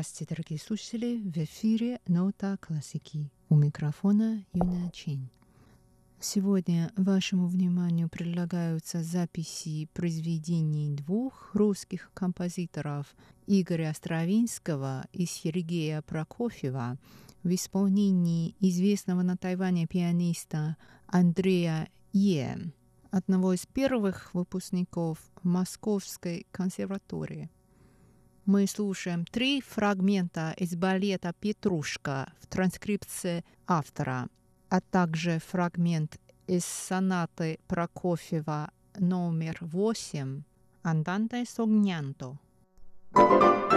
Здравствуйте, дорогие слушатели! В эфире «Нота классики». У микрофона Юна Чин. Сегодня вашему вниманию предлагаются записи произведений двух русских композиторов Игоря Стравинского и Сергея Прокофьева в исполнении известного на Тайване пианиста Андрея Е, одного из первых выпускников Московской консерватории – мы слушаем три фрагмента из балета «Петрушка» в транскрипции автора, а также фрагмент из сонаты Прокофьева номер восемь «Анданте согнянто». передача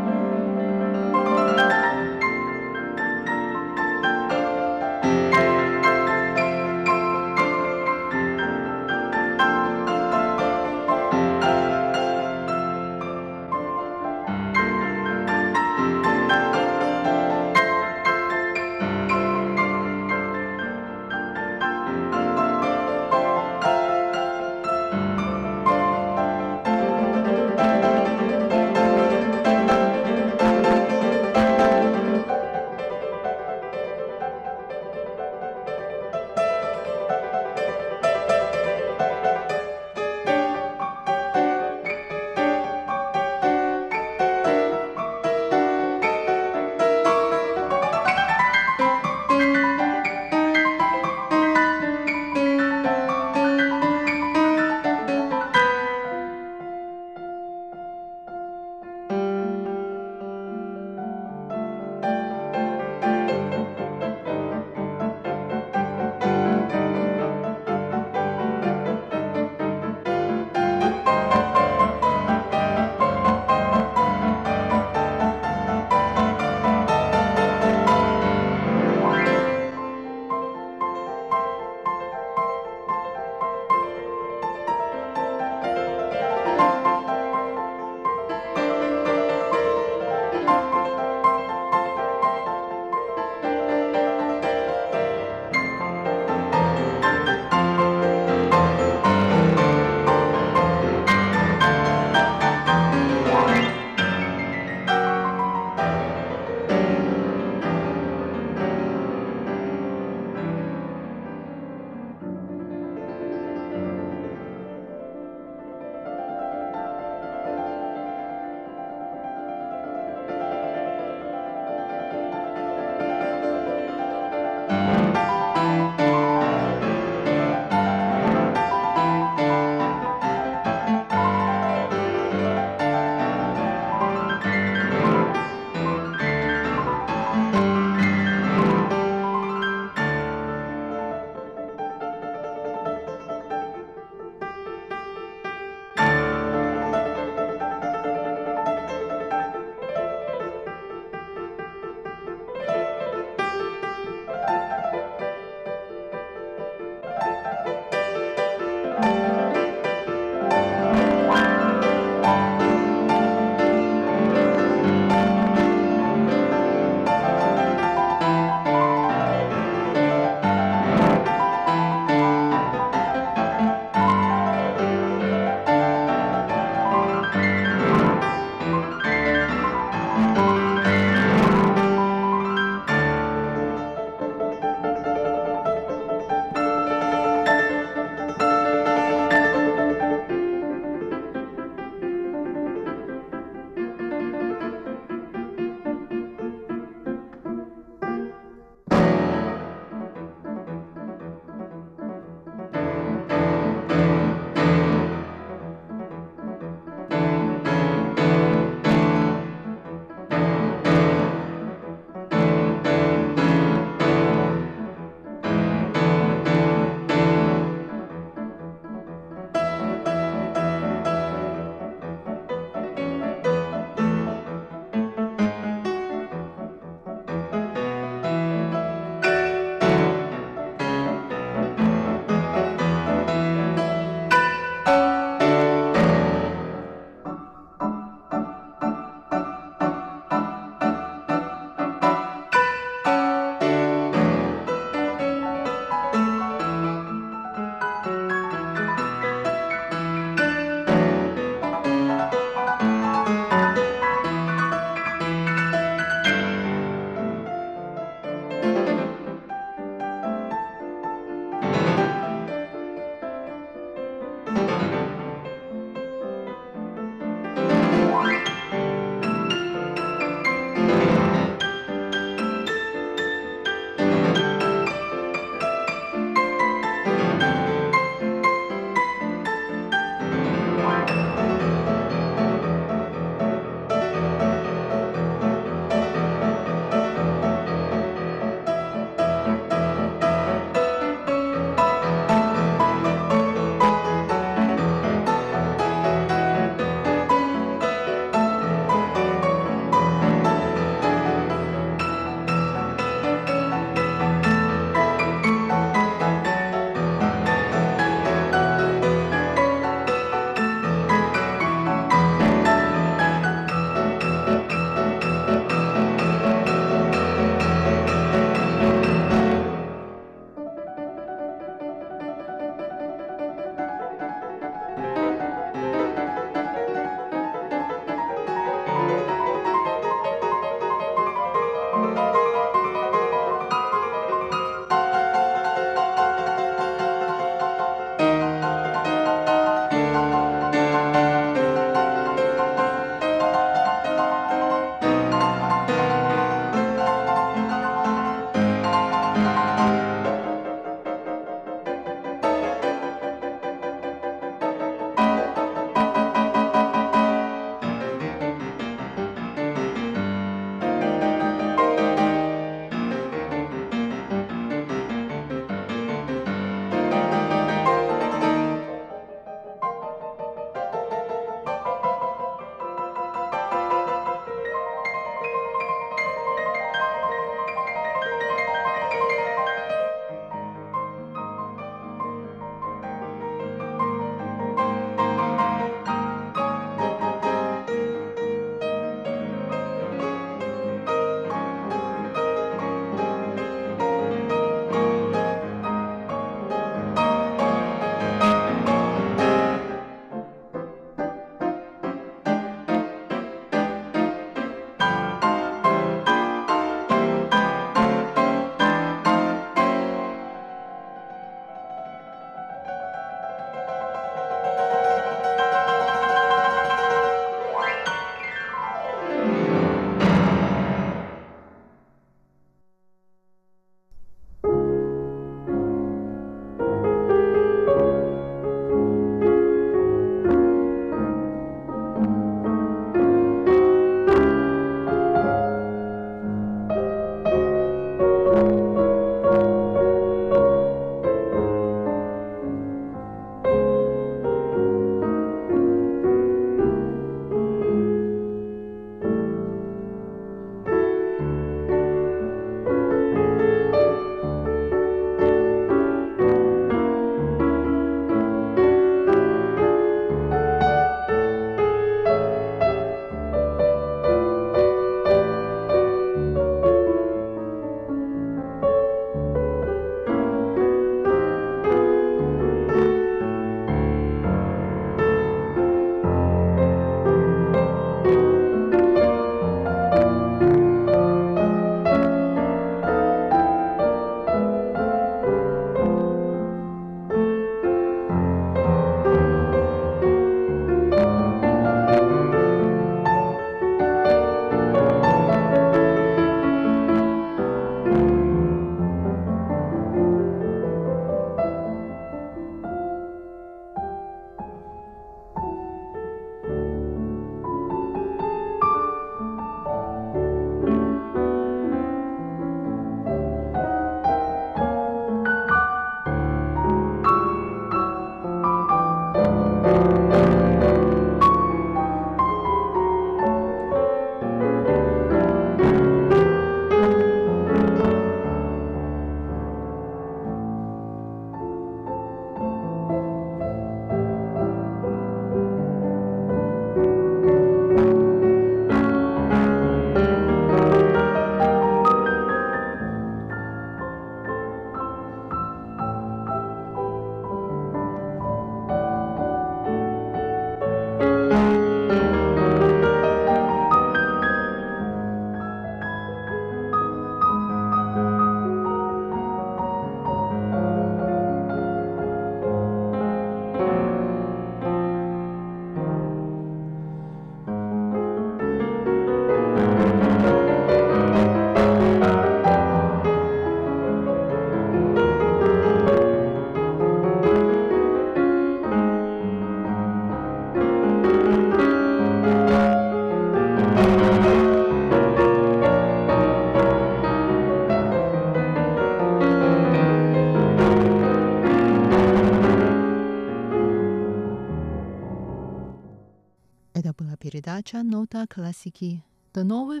«Нота классики». До новых